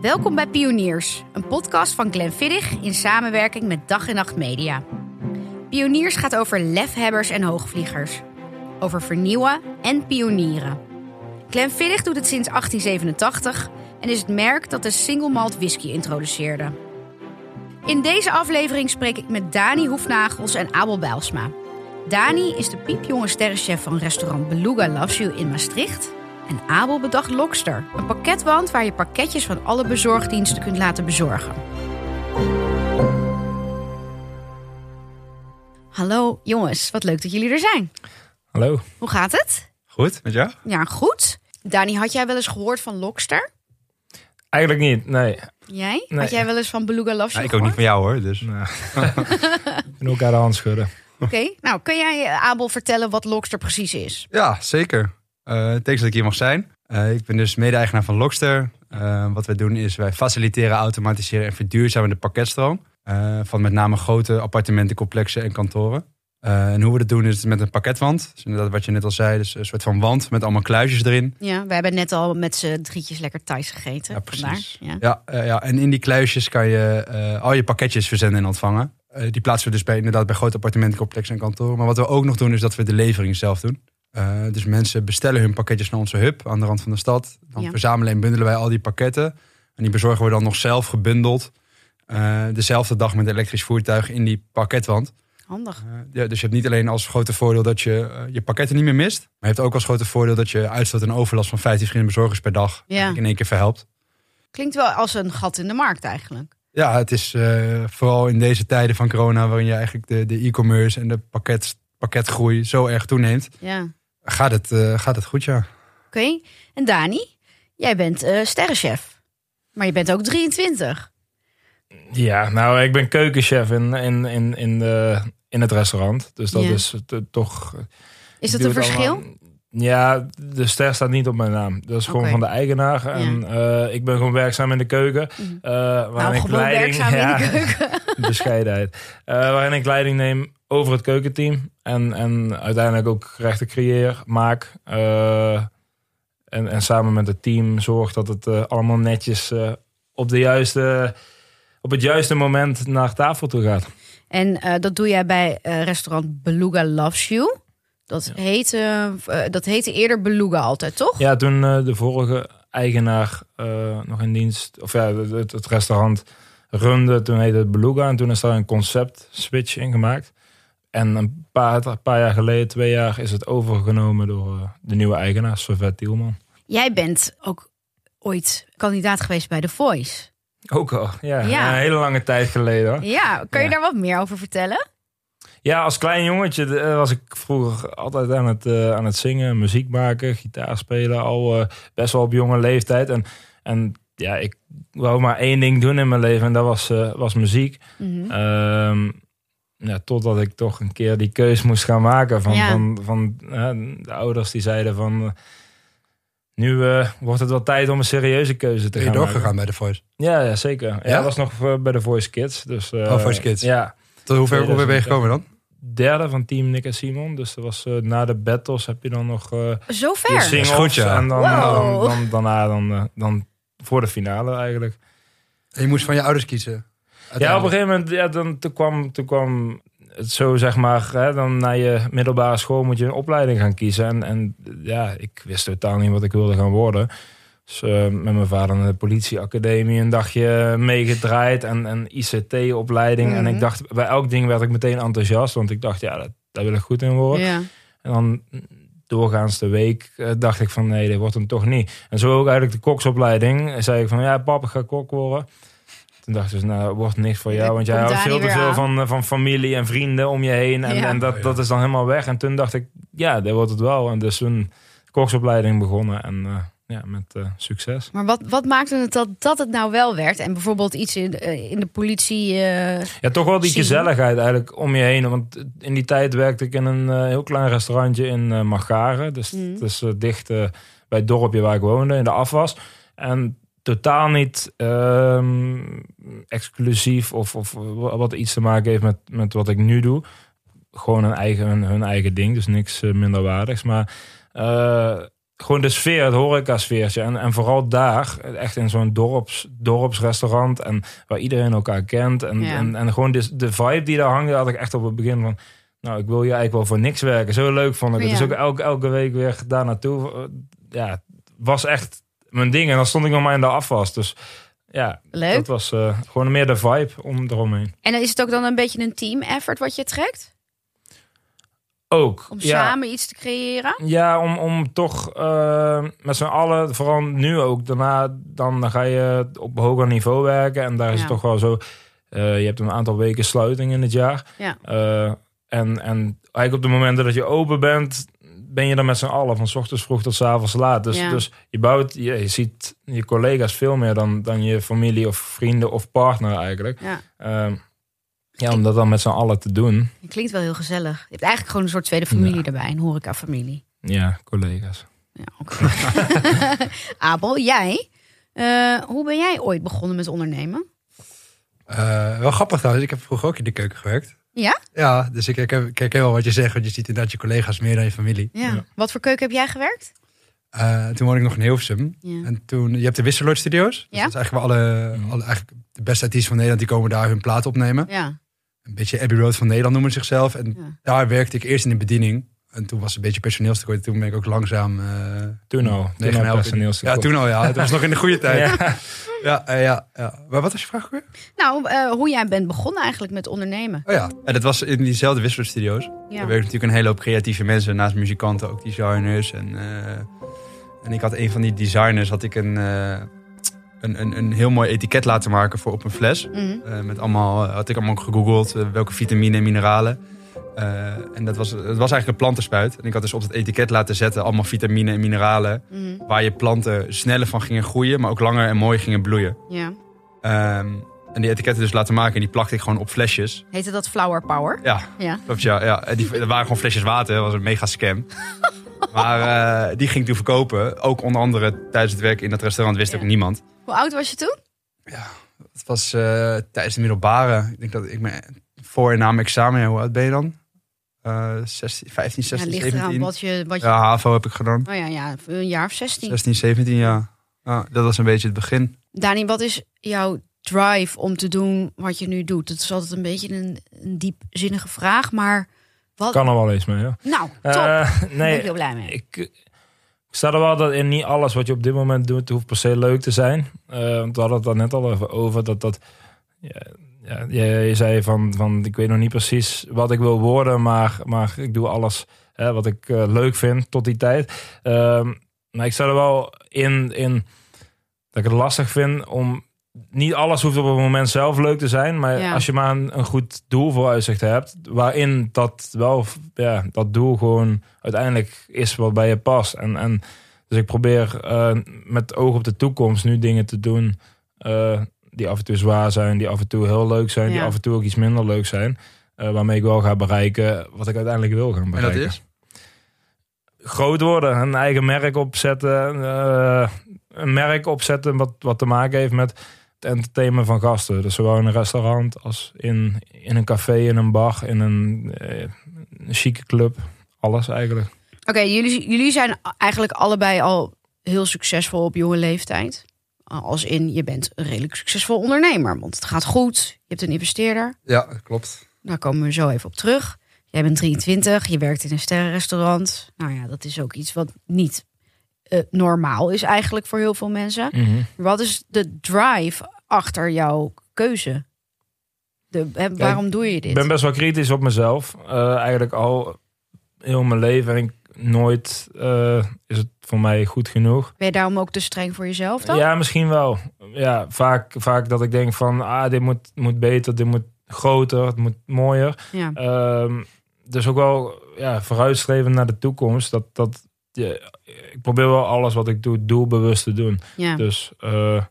Welkom bij Pioniers, een podcast van Glenfiddich in samenwerking met Dag en Nacht Media. Pioniers gaat over lefhebbers en hoogvliegers. Over vernieuwen en pionieren. Glenfiddich doet het sinds 1887 en is het merk dat de single malt whisky introduceerde. In deze aflevering spreek ik met Dani Hoefnagels en Abel Bijlsma. Dani is de piepjonge sterrenchef van restaurant Beluga Loves You in Maastricht. En Abel bedacht Lokster, een pakketwand waar je pakketjes van alle bezorgdiensten kunt laten bezorgen. Hallo jongens, wat leuk dat jullie er zijn. Hallo. Hoe gaat het? Goed, met jou? Ja, goed. Dani, had jij wel eens gehoord van Lokster? Eigenlijk niet, nee. Jij? Nee. Had jij wel eens van Beluga You Ja, ik ook niet van jou hoor. Dus. Nou, en elkaar de hand schudden. Oké, nou kun jij eh, Abel vertellen wat Lokster precies is? Ja, zeker. Eh thanks dat ik hier mag zijn. Eh, ik ben dus mede-eigenaar van Lokster. Eh, wat wij doen is wij faciliteren, automatiseren en verduurzamen de pakketstroom. van met name grote appartementencomplexen en kantoren. En hoe we dat doen is met een pakketwand. Dus inderdaad wat je net al zei, dus een soort van wand met allemaal kluisjes erin. Ja, we hebben net al met z'n drietjes lekker thuis gegeten. Ja, precies. Ja. Ja, ja, en in die kluisjes kan je al je pakketjes verzenden en ontvangen. Die plaatsen we dus bij, inderdaad bij grote appartementencomplexen en kantoren. Maar wat we ook nog doen is dat we de levering zelf doen. Eh, dus mensen bestellen hun pakketjes naar onze hub aan de rand van de stad. Dan Ja. verzamelen en bundelen wij al die pakketten. En die bezorgen we dan nog zelf gebundeld. eh, dezelfde dag met een elektrisch voertuig in die pakketwand. Handig. Eh, ja, dus je hebt niet alleen als grote voordeel dat je je pakketten niet meer mist. Maar je hebt ook als grote voordeel dat je uitstoot en overlast van 15 verschillende bezorgers per dag in één keer verhelpt. Klinkt wel als een gat in de markt eigenlijk. Ja, het is vooral in deze tijden van corona, waarin je eigenlijk de, de e-commerce en de pakket, pakketgroei zo erg toeneemt, Ja. Gaat het, eh, gaat het goed, ja. Oké. En Dani, jij bent eh sterrenchef. Maar je bent ook 23. Ja, nou, ik ben keukenchef in, in, in, in, de, in het restaurant. Dus dat Ja. is het, toch... Is dat een verschil? allemaal- Ja, de ster staat niet op mijn naam. Dat is gewoon van de eigenaar. En eh, ik ben gewoon werkzaam in de keuken. Mhm. eh, waarin Nou, ik werkzaam ja, in de keuken. bescheidenheid. Eh, waarin ik leiding neem over het keukenteam. En, en uiteindelijk ook gerechten creëer, maak. en, en samen met het team zorg dat het allemaal netjes op, de juiste, op het juiste moment naar tafel toe gaat. En dat doe jij bij restaurant Beluga Loves You. Dat, heette, eh, dat heette eerder Beluga altijd, toch? Ja, toen eh, de vorige eigenaar eh, nog in dienst, of ja, het, het restaurant runde, toen heette het Beluga. En toen is daar een concept switch in gemaakt. En een paar, een paar jaar geleden, twee jaar, is het overgenomen door de nieuwe eigenaar, Sylvette Tielman. Jij bent ook ooit kandidaat geweest bij The Voice. Ook al, ja, Ja. ja, een hele lange tijd geleden. hoor. Ja, kun je Ja. daar wat meer over vertellen? Ja, als klein jongetje eh, was ik vroeger altijd aan het, eh, aan het zingen, muziek maken, gitaar spelen. Al eh, best wel op jonge leeftijd. En, en ja, ik wou maar één ding doen in mijn leven en dat was, eh, was muziek. Mhm. Ehm, ja, totdat ik toch een keer die keus moest gaan maken van, Ja. van, van de ouders die zeiden van... nu wordt het wel tijd om een serieuze keuze te Ben je gaan doorgegaan maken. bij de Voice? Ja, ja, zeker. Ja, Ja? dat was nog bij de Voice Kids. Dus, eh, Oh, Voice Kids. Ja, Tot hoe ver, hoe ver ben je gekomen dan? Derde van team Nick en Simon. Dus dat was eh, na de battles heb je dan nog eh Zo ver. singles. goed, ja. En dan, Wow. dan, dan, daarna dan, eh, dan voor de finale eigenlijk. En je moest van je ouders kiezen? Ja, op een gegeven moment, ja, dan, toen, kwam, toen kwam het zo, zeg maar, hè, dan na je middelbare school moet je een opleiding gaan kiezen. En, en ja, ik wist totaal niet wat ik wilde gaan worden. Dus eh, met mijn vader naar de politieacademie een dagje meegedraaid en een ICT-opleiding. En Mhm. ik dacht, bij elk ding werd ik meteen enthousiast, want ik dacht, ja, dat, daar wil ik goed in worden. Ja. En dan doorgaans de week eh, dacht ik van nee, dit wordt hem toch niet. En zo ook eigenlijk de koksopleiding. Zei ik van ja, papa, ik ga kok worden. Toen dacht ik, dus, nou, dat wordt niks voor jou. Want jij houdt veel te veel van, eh, van familie en vrienden om je heen. En, Ja. en dat, dat is dan helemaal weg. En toen dacht ik, ja, dit wordt het wel. En dus toen koksopleiding begonnen. En eh, ja, met eh, succes. Maar wat, wat maakte het dat, dat het nou wel werd? En bijvoorbeeld iets in, eh, in de politie. eh, Ja, toch wel die Zien. gezelligheid eigenlijk om je heen. Want in die tijd werkte ik in een heel klein restaurantje in Magaren. Dus Mm. het is dicht bij het dorpje waar ik woonde, in de afwas. En totaal niet ehm, exclusief of, of wat iets te maken heeft met, met wat ik nu doe. Gewoon een eigen, hun, hun eigen ding, dus niks minderwaardigs. Maar gewoon de sfeer, het horeca-sfeertje. En, en vooral daar, echt in zo'n dorps, dorpsrestaurant. En waar iedereen elkaar kent. En, Ja. en, en gewoon de, de vibe die daar hangt, had ik echt op het begin van... Nou, ik wil hier eigenlijk wel voor niks werken. Zo leuk vond ik het. Ja. Dus ook elke, elke week weer daar naartoe. Ja, was echt mijn ding. En dan stond ik nog maar in de afwas. Dus ja, Leuk. dat was eh, gewoon meer de vibe om eromheen. En is het ook dan een beetje een team effort wat je trekt? Ook. Om ja. samen iets te creëren? Ja, om, om toch eh, met z'n allen, vooral nu ook, daarna dan, ga je op hoger niveau werken. En daar is het toch wel zo, eh, je hebt een aantal weken sluiting in het jaar. Ja. Eh, en, en eigenlijk op de momenten dat je open bent, ben je dan met z'n allen, van 's ochtends vroeg tot 's avonds laat. Dus, Ja. dus je bouwt, je, je ziet je collega's veel meer dan, dan je familie of vrienden of partner eigenlijk. Ja. Ja, om dat dan met z'n allen te doen. Het klinkt wel heel gezellig. Je hebt eigenlijk gewoon een soort tweede familie erbij. Een horeca-familie. Ja, collega's. Ja, oké. Abel, jij? Eh, hoe ben jij ooit begonnen met ondernemen? Eh, wel grappig trouwens, ik heb vroeger ook in de keuken gewerkt. Ja? Ja, dus ik herken, ik herken wel wat je zegt, want je ziet inderdaad je collega's meer dan je familie. Ja. Ja. Wat voor keuken heb jij gewerkt? Eh, toen woonde ik nog in Hilversum. Ja. En toen, je hebt de Wisseloord Studios. Dus Ja. Dat is eigenlijk waar alle, alle eigenlijk de beste artiesten van Nederland, die komen daar hun plaat opnemen. Ja. Een beetje Abbey Road van Nederland noemen ze zichzelf. En Ja. daar werkte ik eerst in de bediening. En toen was het een beetje personeelstekort. En toen ben ik ook langzaam... eh Toen al. Toen personeelstekort. Ja, toen al ja. Het was nog in de goede tijd. Ja. Ja, eh, ja, ja. Maar wat was je vraag weer? Nou, eh, hoe jij bent begonnen eigenlijk met ondernemen. Oh ja. En dat was in diezelfde Wisseloord Studios. Ja. Er werken natuurlijk een hele hoop creatieve mensen. Naast muzikanten ook designers. En, eh, en ik had een van die designers had ik een, eh, een, een, een heel mooi etiket laten maken voor op een fles. Mhm. Eh, met allemaal, had ik allemaal gegoogeld eh, welke vitamine en mineralen. Eh, en dat was, het was eigenlijk een plantenspuit. En ik had dus op het etiket laten zetten allemaal vitamine en mineralen. Mhm. Waar je planten sneller van gingen groeien, maar ook langer en mooi gingen bloeien. Ja. Ehm, en die etiketten dus laten maken en die plakte ik gewoon op flesjes. Heette dat Flower Power? Ja, Ja. klopt ja. ja. En die, dat waren gewoon flesjes water, dat was een mega scam. maar eh, die ging ik toen verkopen. Ook onder andere tijdens het werk in dat restaurant wist Ja. ook niemand. Hoe oud was je toen? Het was eh, tijdens de middelbare. Ik denk dat ik me voor en na mijn examen, ja, hoe oud ben je dan? Eh 16, 15, 16, ja, ligt eraan 17. wat je... Wat je... Ja, HAVO heb ik gedaan. Oh ja, ja, een jaar of 16. 16, 17 jaar. Ja, dat was een beetje het begin. Dani, wat is jouw drive om te doen wat je nu doet? Dat is altijd een beetje een, een diepzinnige vraag, maar wat... Kan er wel eens mee, ja. Nou, top. Eh, Daar ben ik nee, heel blij mee. ik, ik sta er wel dat in niet alles wat je op dit moment doet, hoeft per se leuk te zijn. Eh, want we hadden het daar net al even over. Dat dat, ja, ja, je, zei van, van, ik weet nog niet precies wat ik wil worden, maar, maar ik doe alles hè, wat ik eh, leuk vind tot die tijd. Ehm, maar ik sta er wel in, in dat ik het lastig vind om niet alles hoeft op het moment zelf leuk te zijn. Maar Ja. als je maar een, een goed doel voor uitzicht hebt. Waarin dat wel, ja, dat doel gewoon uiteindelijk is wat bij je past. En, en dus ik probeer eh, met oog op de toekomst nu dingen te doen. eh, die af en toe zwaar zijn, die af en toe heel leuk zijn, die af en toe ook iets minder leuk zijn. eh, waarmee ik wel ga bereiken wat ik uiteindelijk wil gaan En bereiken. dat is? Groot worden, een eigen merk opzetten. eh, een merk opzetten wat, wat te maken heeft met het entertainen van gasten. Dus zowel in een restaurant als in, in een café, in een bar, in een, eh, een chique club. Alles eigenlijk. Oké, jullie, jullie zijn eigenlijk allebei al heel succesvol op jonge leeftijd. Als in, je bent een redelijk succesvol ondernemer. Want het gaat goed, je hebt een investeerder. Ja, klopt. Daar komen we zo even op terug. Jij bent 23, je werkt in een sterrenrestaurant. Nou ja, dat is ook iets wat niet eh, normaal is eigenlijk voor heel veel mensen. Wat is de drive achter jouw keuze? De, hè, waarom doe je dit? Ik ben best wel kritisch op mezelf. Eh, eigenlijk al heel mijn leven. En ik, nooit eh, is het voor mij goed genoeg. Ben je daarom ook te streng voor jezelf dan? Ja, misschien wel. Ja, vaak, vaak dat ik denk van, ah, dit moet, moet beter, dit moet groter, het moet mooier. Ja. Ehm, dus ook wel ja, vooruitstreven naar de toekomst. Dat, dat, ik probeer wel alles wat ik doe doelbewust te doen. ja. Dus eh,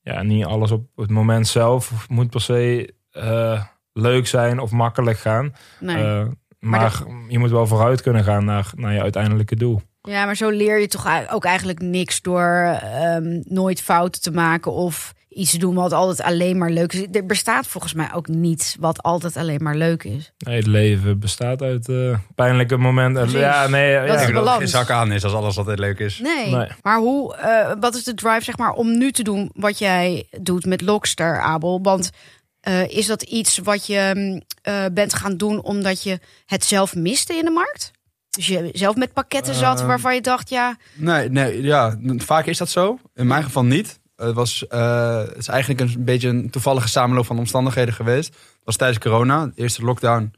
ja, niet alles op het moment zelf moet per se eh, leuk zijn of makkelijk gaan. Nee. Eh, Maar maar je moet wel vooruit kunnen gaan naar, naar je uiteindelijke doel. Ja, maar zo leer je toch ook eigenlijk niks door ehm, nooit fouten te maken of iets doen wat altijd alleen maar leuk is. Er bestaat volgens mij ook niets wat altijd alleen maar leuk is. Nee, het leven bestaat uit eh, pijnlijke momenten. Precies. Ja, nee, Dat ja, is Ik dat er geen zak aan is als alles altijd leuk is. Nee. Nee. Maar hoe, eh, wat is de drive zeg maar, om nu te doen wat jij doet met Logster, Abel? Want eh, is dat iets wat je mm, eh, bent gaan doen omdat je het zelf miste in de markt? Dus je zelf met pakketten zat Eh, waarvan je dacht, ja, Nee, nee, ja, vaak is dat zo. In mijn geval niet. Het, was, eh, het is eigenlijk een beetje een toevallige samenloop van omstandigheden geweest. Het was tijdens corona, de eerste lockdown.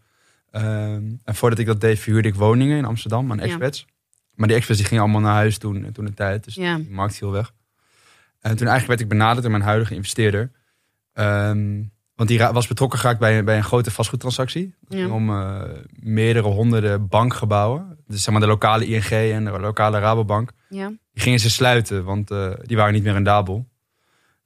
Ehm, en voordat ik dat deed, verhuurde ik woningen in Amsterdam aan Ja. expats. Maar die expats die gingen allemaal naar huis toen, toen de tijd. Dus Ja. die markt viel weg. En toen eigenlijk werd ik benaderd door mijn huidige investeerder. Ehm, want die was betrokken geraakt bij, een- bij een grote vastgoedtransactie. Het Ja. ging om eh, meerdere honderden bankgebouwen. Dus zeg maar de lokale ING en de lokale Rabobank. ja, Die gingen ze sluiten, want eh, die waren niet meer rendabel.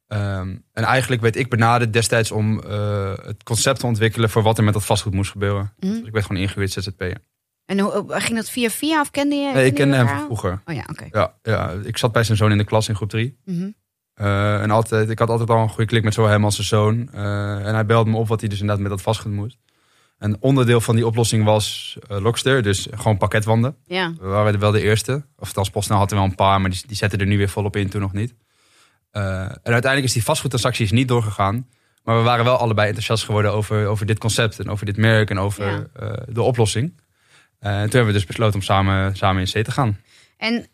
Ehm, en eigenlijk werd ik benaderd destijds om eh, het concept te ontwikkelen voor wat er met dat vastgoed moest gebeuren. Mhm. Dus ik werd gewoon ingehuurd ZZP'er. En hoe, hoe- ging dat via via of kende je? Nee, ik kende hem vroeger. Oh ja, oké. Ja, ja, ik zat bij zijn zoon in de klas in groep 3. Mhm. Eh, en altijd, ik had altijd al een goede klik met zowel hem als zijn zoon. Eh, en hij belde me op wat hij dus inderdaad met dat vastgoed moest. En onderdeel van die oplossing was eh Lockster, dus gewoon pakketwanden. Ja, We waren wel de eerste. Of althans, PostNL had er wel een paar, maar die, die zetten er nu weer volop in, toen nog niet. Eh, en uiteindelijk is die vastgoedtransactie is niet doorgegaan. Maar we waren wel allebei enthousiast geworden over, over dit concept en over dit merk en over Ja. eh, de oplossing. Eh, en toen hebben we dus besloten om samen, samen in C te gaan. en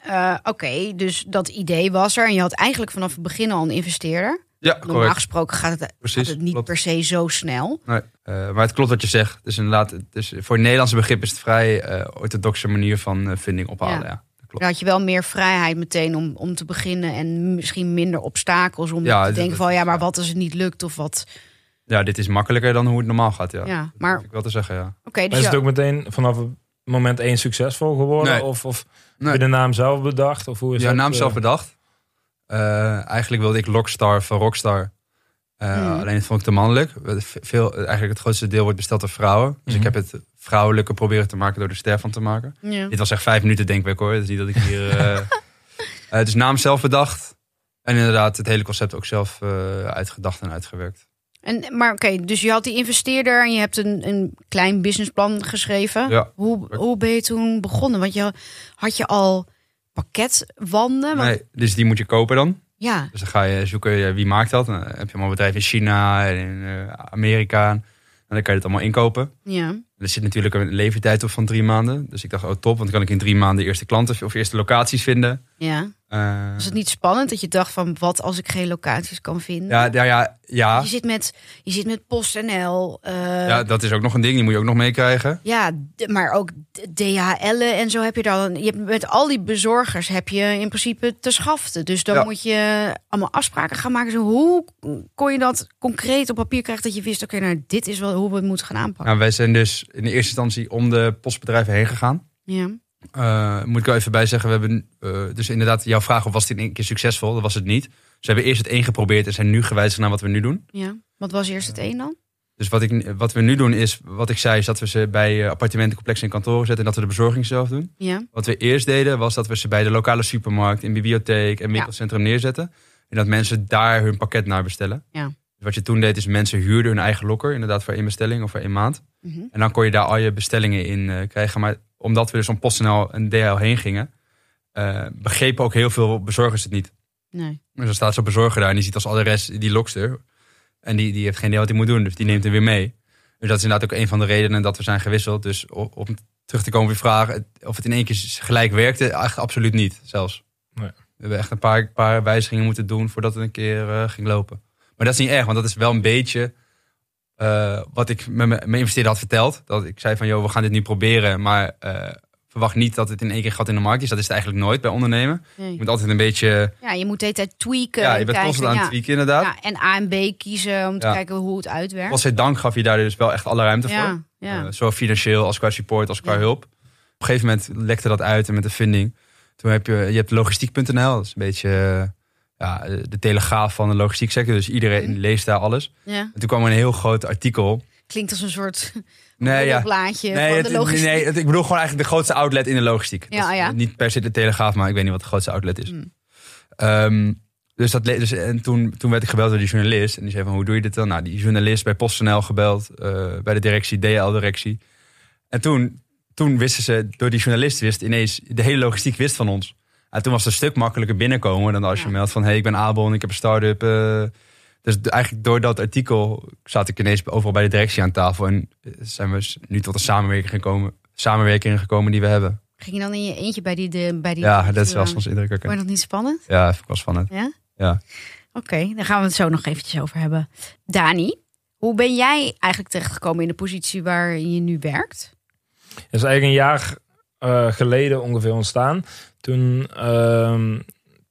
oké, dus dat idee was er. En je had eigenlijk vanaf het begin al een investeerder. Ja, Normaal correct. gesproken gaat het, Precies, gaat het niet klopt. per se zo snel. Nee, maar het klopt wat je zegt. Dus inderdaad, is, voor het Nederlandse begrip is het vrij eh, orthodoxe manier van vinding ophalen. Ja. Ja. Dan had je wel meer vrijheid meteen om, om te beginnen. En misschien minder obstakels om Ja, te denken dat van ja, maar wat als het niet lukt of wat. ja, dit is makkelijker dan hoe het normaal gaat. Ja, maar ik wel te zeggen, ja. oké, dus is het ja, ook meteen vanaf het moment één succesvol geworden? Nee. Of, of Nee. heb je de naam zelf bedacht? Of hoe is Ja, naam eh, zelf bedacht. Eh, eigenlijk wilde ik Lockstar van Rockstar. Eh, Hmm. Alleen vond ik te mannelijk. Veel, eigenlijk het grootste deel wordt besteld door vrouwen. Dus Mhm. ik heb het vrouwelijke proberen te maken door er ster van te maken. ja. Dit was echt vijf minuten denkwerk hoor. Het is niet dat ik hier... eh eh, dus naam zelf bedacht. En inderdaad het hele concept ook zelf eh, uitgedacht en uitgewerkt. En, maar oké, dus je had die investeerder en je hebt een, een klein businessplan geschreven. Ja, hoe, hoe ben je toen begonnen? Want je had je al pakketwanden? Want- Nee, dus die moet je kopen dan. Ja, Dus dan ga je zoeken wie maakt dat. Dan heb je allemaal bedrijven in China en in Amerika. En dan kan je het allemaal inkopen. ja. Er zit natuurlijk een levertijd op van drie maanden. Dus ik dacht, oh top, want dan kan ik in drie maanden eerste klanten of eerste locaties vinden. ja. Eh, Was het niet spannend dat je dacht van wat als ik geen locaties kan vinden? ja, ja, ja, ja. Je zit met, je zit met PostNL. eh ja, dat is ook nog een ding, die moet je ook nog meekrijgen. Ja, maar ook DHL'en en zo heb je dan. Je hebt met al die bezorgers heb je in principe te schaften. Dus dan Ja. moet je allemaal afspraken gaan maken. Zo, hoe kon je dat concreet op papier krijgen dat je wist, oké, nou dit is wel hoe we het moeten gaan aanpakken. Nou, wij zijn dus in de eerste instantie om de postbedrijven heen gegaan. Ja, Eh, moet ik er even bij zeggen, we hebben eh, dus inderdaad jouw vraag of was het in één keer succesvol? Dat was het niet. Dus we hebben eerst het één geprobeerd en zijn nu gewijzigd naar wat we nu doen. ja. Wat was eerst het een dan? Dus wat, ik, wat we nu doen is, wat ik zei, is dat we ze bij eh, appartementencomplexen en kantoren zetten en dat we de bezorging zelf doen. Ja, Wat we eerst deden, was dat we ze bij de lokale supermarkt, in bibliotheek en winkelcentrum neerzetten. En dat mensen daar hun pakket naar bestellen. Ja. Wat je toen deed, is mensen huurden hun eigen lokker, inderdaad voor één bestelling of voor één maand. Mhm. En dan kon je daar al je bestellingen in eh, krijgen. Maar omdat we dus om PostNL en DHL heen gingen, eh, begrepen ook heel veel bezorgers het niet. nee. Dus dan staat zo'n bezorger daar en die ziet als adres die lokster. En die, die heeft geen idee wat hij moet doen, dus die neemt hem weer mee. Dus dat is inderdaad ook een van de redenen dat we zijn gewisseld. Dus om terug te komen op je vraag, of het in één keer gelijk werkte, echt absoluut niet zelfs. Nee. We hebben echt een paar, paar wijzigingen moeten doen voordat het een keer eh, ging lopen. Maar dat is niet erg, want dat is wel een beetje eh, wat ik met mijn investeerder had verteld. Dat ik zei van, joh, we gaan dit nu proberen, maar eh, verwacht niet dat het in één keer gat in de markt is. Dat is het eigenlijk nooit bij ondernemen. Je moet altijd een beetje, Ja, je moet de hele tijd tweaken. ja, je en bent constant aan het ja. tweaken inderdaad. Ja, en A en B kiezen om te Ja. kijken hoe het uitwerkt. Godzijdank gaf je daar dus wel echt alle ruimte voor. Ja, ja. Eh, zowel financieel als qua support als qua hulp. Op een gegeven moment lekte dat uit en met de vinding. Toen heb je, je hebt logistiek.nl. Dat is een beetje ja, de telegraaf van de logistiek sector. Dus iedereen Mhm. leest daar alles. ja. En toen kwam er een heel groot artikel. Klinkt als een soort Nee, ja. blaadje Nee, van de logistiek. nee het- ik bedoel gewoon eigenlijk de grootste outlet in de logistiek. Ja, is ja. Niet per se de telegraaf, maar ik weet niet wat de grootste outlet is. Hmm. Ehm, Dus, dat, dus en toen, toen werd ik gebeld door die journalist. En die zei van, hoe doe je dit dan? Nou, die journalist bij PostNL gebeld. eh, bij de directie, DL-directie. En toen, toen wisten ze, door die journalist wist ineens... de hele logistiek wist van ons. En toen was het een stuk makkelijker binnenkomen... dan als je Ja. meldt van, hey, ik ben Abel en ik heb een start-up. eh. dus eigenlijk door dat artikel zat ik ineens overal bij de directie aan tafel. En eh, zijn we nu tot een samenwerking gekomen, samenwerking gekomen die we hebben. Ging je dan in je eentje bij die... De, bij die Ja, dat is wel soms Vond indrukwekkend. je dat niet spannend? Ja, ik was van het. Ja? Ja. Oké, daar gaan we het zo nog eventjes over hebben. Dani, hoe ben jij eigenlijk terechtgekomen in de positie waar je nu werkt? Dat is eigenlijk een jaar eh, geleden ongeveer ontstaan. Toen, ehm,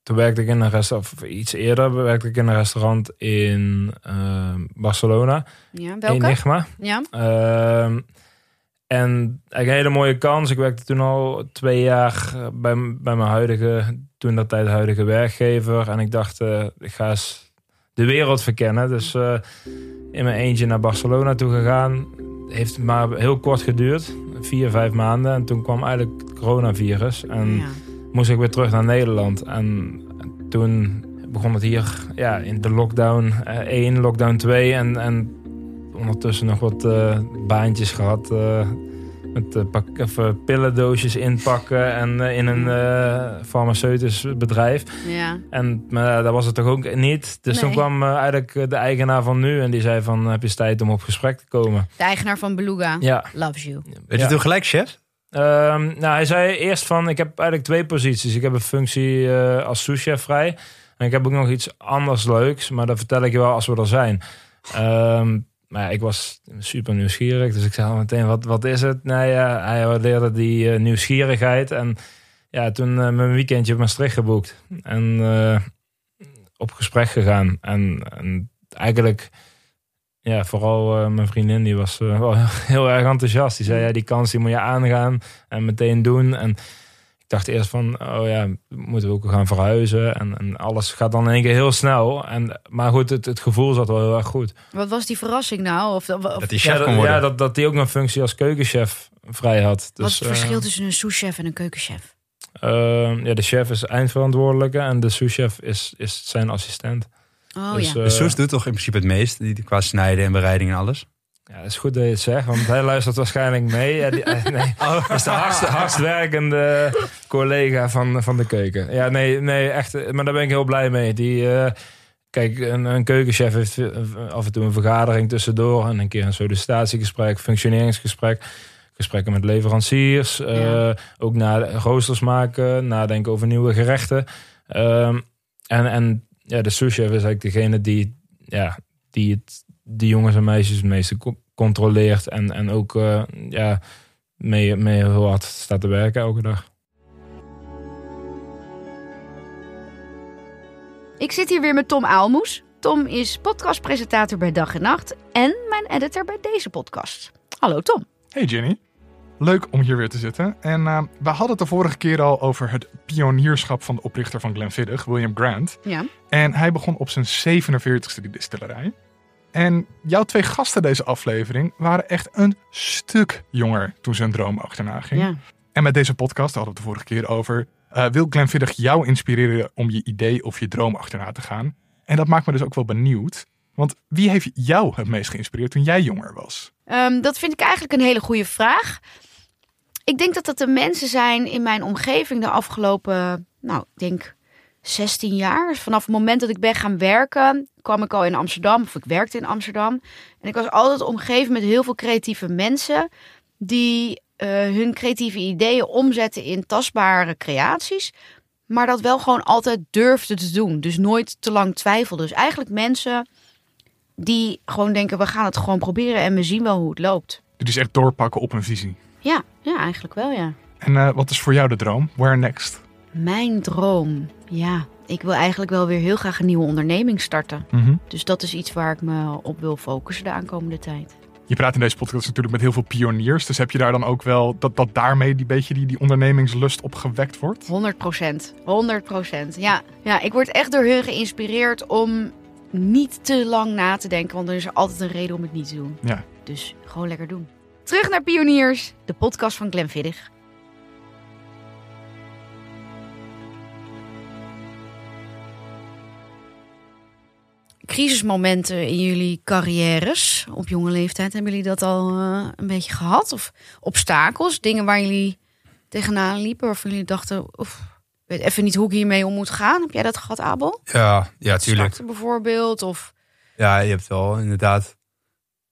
toen werkte ik in een restaurant, of iets eerder werkte ik in een restaurant in ehm, Barcelona. Ja, welke? Enigma. Ja, Ehm, en eigenlijk een hele mooie kans. Ik werkte toen al twee jaar eh, bij, bij mijn huidige, toen dat tijd huidige werkgever. En ik dacht, eh, ik ga eens de wereld verkennen. Dus in mijn eentje naar Barcelona toe gegaan. Heeft maar heel kort geduurd. Vier, vijf maanden. En toen kwam eigenlijk het coronavirus. En ja. moest ik weer terug naar Nederland. En toen begon het hier ja, in de lockdown eh, 1, lockdown 2. En, en ondertussen nog wat eh, baantjes gehad. eh, met eh, pak, of, eh, pillendoosjes inpakken en eh, in een eh, farmaceutisch bedrijf. ja. En maar dat was het toch ook niet. Dus toen kwam eigenlijk de eigenaar van nu en die zei van heb je tijd om op gesprek te komen. De eigenaar van Beluga Ja. loves you. Weet Ja. je toen gelijk, chef? Ehm, nou, hij zei eerst van, ik heb eigenlijk twee posities. Ik heb een functie eh, als souschef vrij. En ik heb ook nog iets anders leuks, maar dat vertel ik je wel als we er zijn. Ehm, maar ik was super nieuwsgierig, dus ik zei al meteen, wat, wat is het? Nou ja, hij waardeerde die eh, nieuwsgierigheid. En ja, toen eh, mijn weekendje op Maastricht geboekt. En eh, op gesprek gegaan. En, en eigenlijk... Ja, vooral mijn vriendin, die was wel heel erg enthousiast. Die zei, ja, die kans die moet je aangaan en meteen doen. En dacht eerst van, oh ja, moeten we ook gaan verhuizen. En, en alles gaat dan in één keer heel snel. En, maar goed, het, het gevoel zat wel heel erg goed. Wat was die verrassing nou? Of, of, Dat die Ja, chef kon worden. ja, dat, dat die ook een functie als keukenchef vrij had. wat Dus, is het verschil eh, tussen een souschef en een keukenchef? eh, ja, de chef is eindverantwoordelijke en de souschef is, is zijn assistent. Oh dus, ja. eh, De soes doet toch in principe het meest, die, qua snijden en bereiding en alles? Ja, het is goed dat je het zegt, want hij luistert waarschijnlijk mee. Ja, die, eh, nee, Oh. dat is de hardst, hardst werkende collega van, van de keuken. Ja, nee, nee, echt. Maar daar ben ik heel blij mee. Die, eh, kijk, een, een keukenchef heeft af en toe een vergadering tussendoor. En een keer een sollicitatiegesprek, functioneringsgesprek. Gesprekken met leveranciers. Ja. ook na roosters maken, nadenken over nieuwe gerechten. Ehm, en, en ja, de souschef is eigenlijk degene die, ja, die het die jongens en meisjes het meeste controleert. En, en ook eh, ja, mee, mee heel hard staat te werken elke dag. Ik zit hier weer met Tom Aalmoes. Tom is podcastpresentator bij Dag en Nacht en mijn editor bij deze podcast. Hallo Tom. Hey Jenny. Leuk om hier weer te zitten. En eh, we hadden het de vorige keer al over het pionierschap van de oprichter van Glenfiddich, William Grant. Ja. En hij begon op zijn 47ste die distillerij. En jouw twee gasten deze aflevering waren echt een stuk jonger toen ze een droom achterna gingen. ja. En met deze podcast, daar hadden we het de vorige keer over, eh, wil Glenfiddich jou inspireren om je idee of je droom achterna te gaan. En dat maakt me dus ook wel benieuwd. Want wie heeft jou het meest geïnspireerd toen jij jonger was? Ehm, dat vind ik eigenlijk een hele goede vraag. Ik denk dat dat de mensen zijn in mijn omgeving de afgelopen, nou, ik denk 16 jaar. Dus vanaf het moment dat ik ben gaan werken, kwam ik al in Amsterdam, of ik werkte in Amsterdam. En ik was altijd omgeven met heel veel creatieve mensen die eh, hun creatieve ideeën omzetten in tastbare creaties. Maar dat wel gewoon altijd durfden te doen. Dus nooit te lang twijfelden. Dus eigenlijk mensen die gewoon denken, we gaan het gewoon proberen en we zien wel hoe het loopt. Is echt doorpakken op een visie. Ja, ja eigenlijk wel ja. En eh, wat is voor jou de droom? Where next? Mijn droom. Ja, ik wil eigenlijk wel weer heel graag een nieuwe onderneming starten. Dus dat is iets waar ik me op wil focussen de aankomende tijd. Je praat in deze podcast natuurlijk met heel veel pioniers. Dus heb je daar dan ook wel dat, dat daarmee die beetje die, die ondernemingslust op gewekt wordt? 100 procent. 100 procent. Ja. ja, ik word echt door hun geïnspireerd om niet te lang na te denken. Want er is altijd een reden om het niet te doen. Ja. Dus gewoon lekker doen. Terug naar Pioniers, de podcast van Glenfiddich. Crisismomenten in jullie carrières op jonge leeftijd? Hebben jullie dat al eh, een beetje gehad? Of obstakels, dingen waar jullie tegenaan liepen, waarvan jullie dachten, ik weet even niet hoe ik hiermee om moet gaan. Heb jij dat gehad, Abel? Ja, ja, tuurlijk. Bijvoorbeeld, of Ja, je hebt wel inderdaad.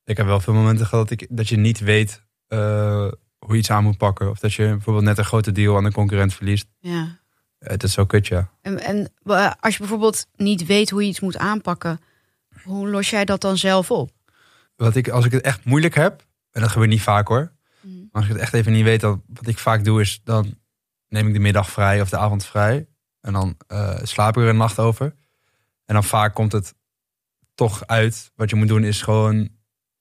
Ik heb wel veel momenten gehad dat, ik, dat je niet weet eh, hoe je iets aan moet pakken. Of dat je bijvoorbeeld net een grote deal aan een concurrent verliest. ja. Het is zo kut, ja. En, en eh, als je bijvoorbeeld niet weet hoe je iets moet aanpakken, hoe los jij dat dan zelf op? Wat ik, als ik het echt moeilijk heb, en dat gebeurt niet vaak hoor. Mm. Maar als ik het echt even niet weet, dan wat ik vaak doe is, dan neem ik de middag vrij of de avond vrij. En dan eh, slaap ik er een nacht over. En dan vaak komt het toch uit. Wat je moet doen is gewoon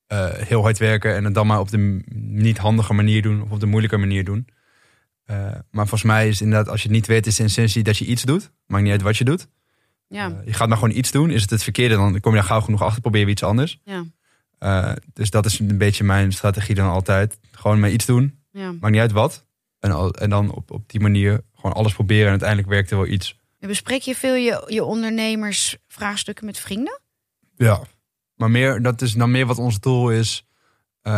eh, heel hard werken en het dan maar op de niet handige manier doen of op de moeilijke manier doen. Eh, maar volgens mij is inderdaad, als je het niet weet, is de essentie dat je iets doet. Maakt niet uit wat je doet. Ja, Eh, je gaat maar gewoon iets doen. Is het het verkeerde, dan kom je daar gauw genoeg achter. Probeer je iets anders. ja, Eh, dus dat is een beetje mijn strategie dan altijd. Gewoon maar iets doen. ja. Maakt niet uit wat. En, al, en dan op, op die manier gewoon alles proberen. En uiteindelijk werkt er wel iets. Bespreek je veel je, je ondernemersvraagstukken met vrienden? Ja. Maar meer, dat is dan meer wat ons doel is. Eh,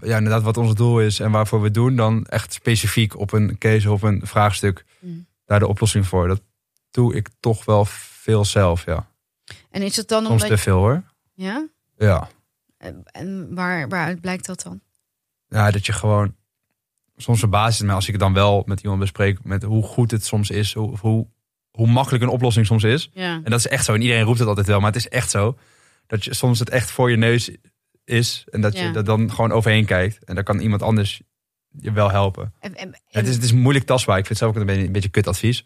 ja, inderdaad wat ons doel is en waarvoor we het doen. Dan echt specifiek op een case of een vraagstuk. Mm. Daar de oplossing voor. Dat doe ik toch wel veel zelf, ja. En is het dan Soms omdat... te veel hoor. Ja? Ja. En- En waar, waaruit blijkt dat dan? ja, dat je gewoon. Soms verbaast het me als ik het dan wel met iemand bespreek. met hoe goed het soms is. Hoe, of hoe, hoe makkelijk een oplossing soms is. Ja. En dat is echt zo. En iedereen roept het altijd wel, maar het is echt zo. Dat je soms het echt voor je neus is. En dat je er dan gewoon overheen kijkt. En dan kan iemand anders je wel helpen. En, en, Het, is, het is moeilijk tastbaar. Ik vind het zelf ook een beetje, een beetje kut advies.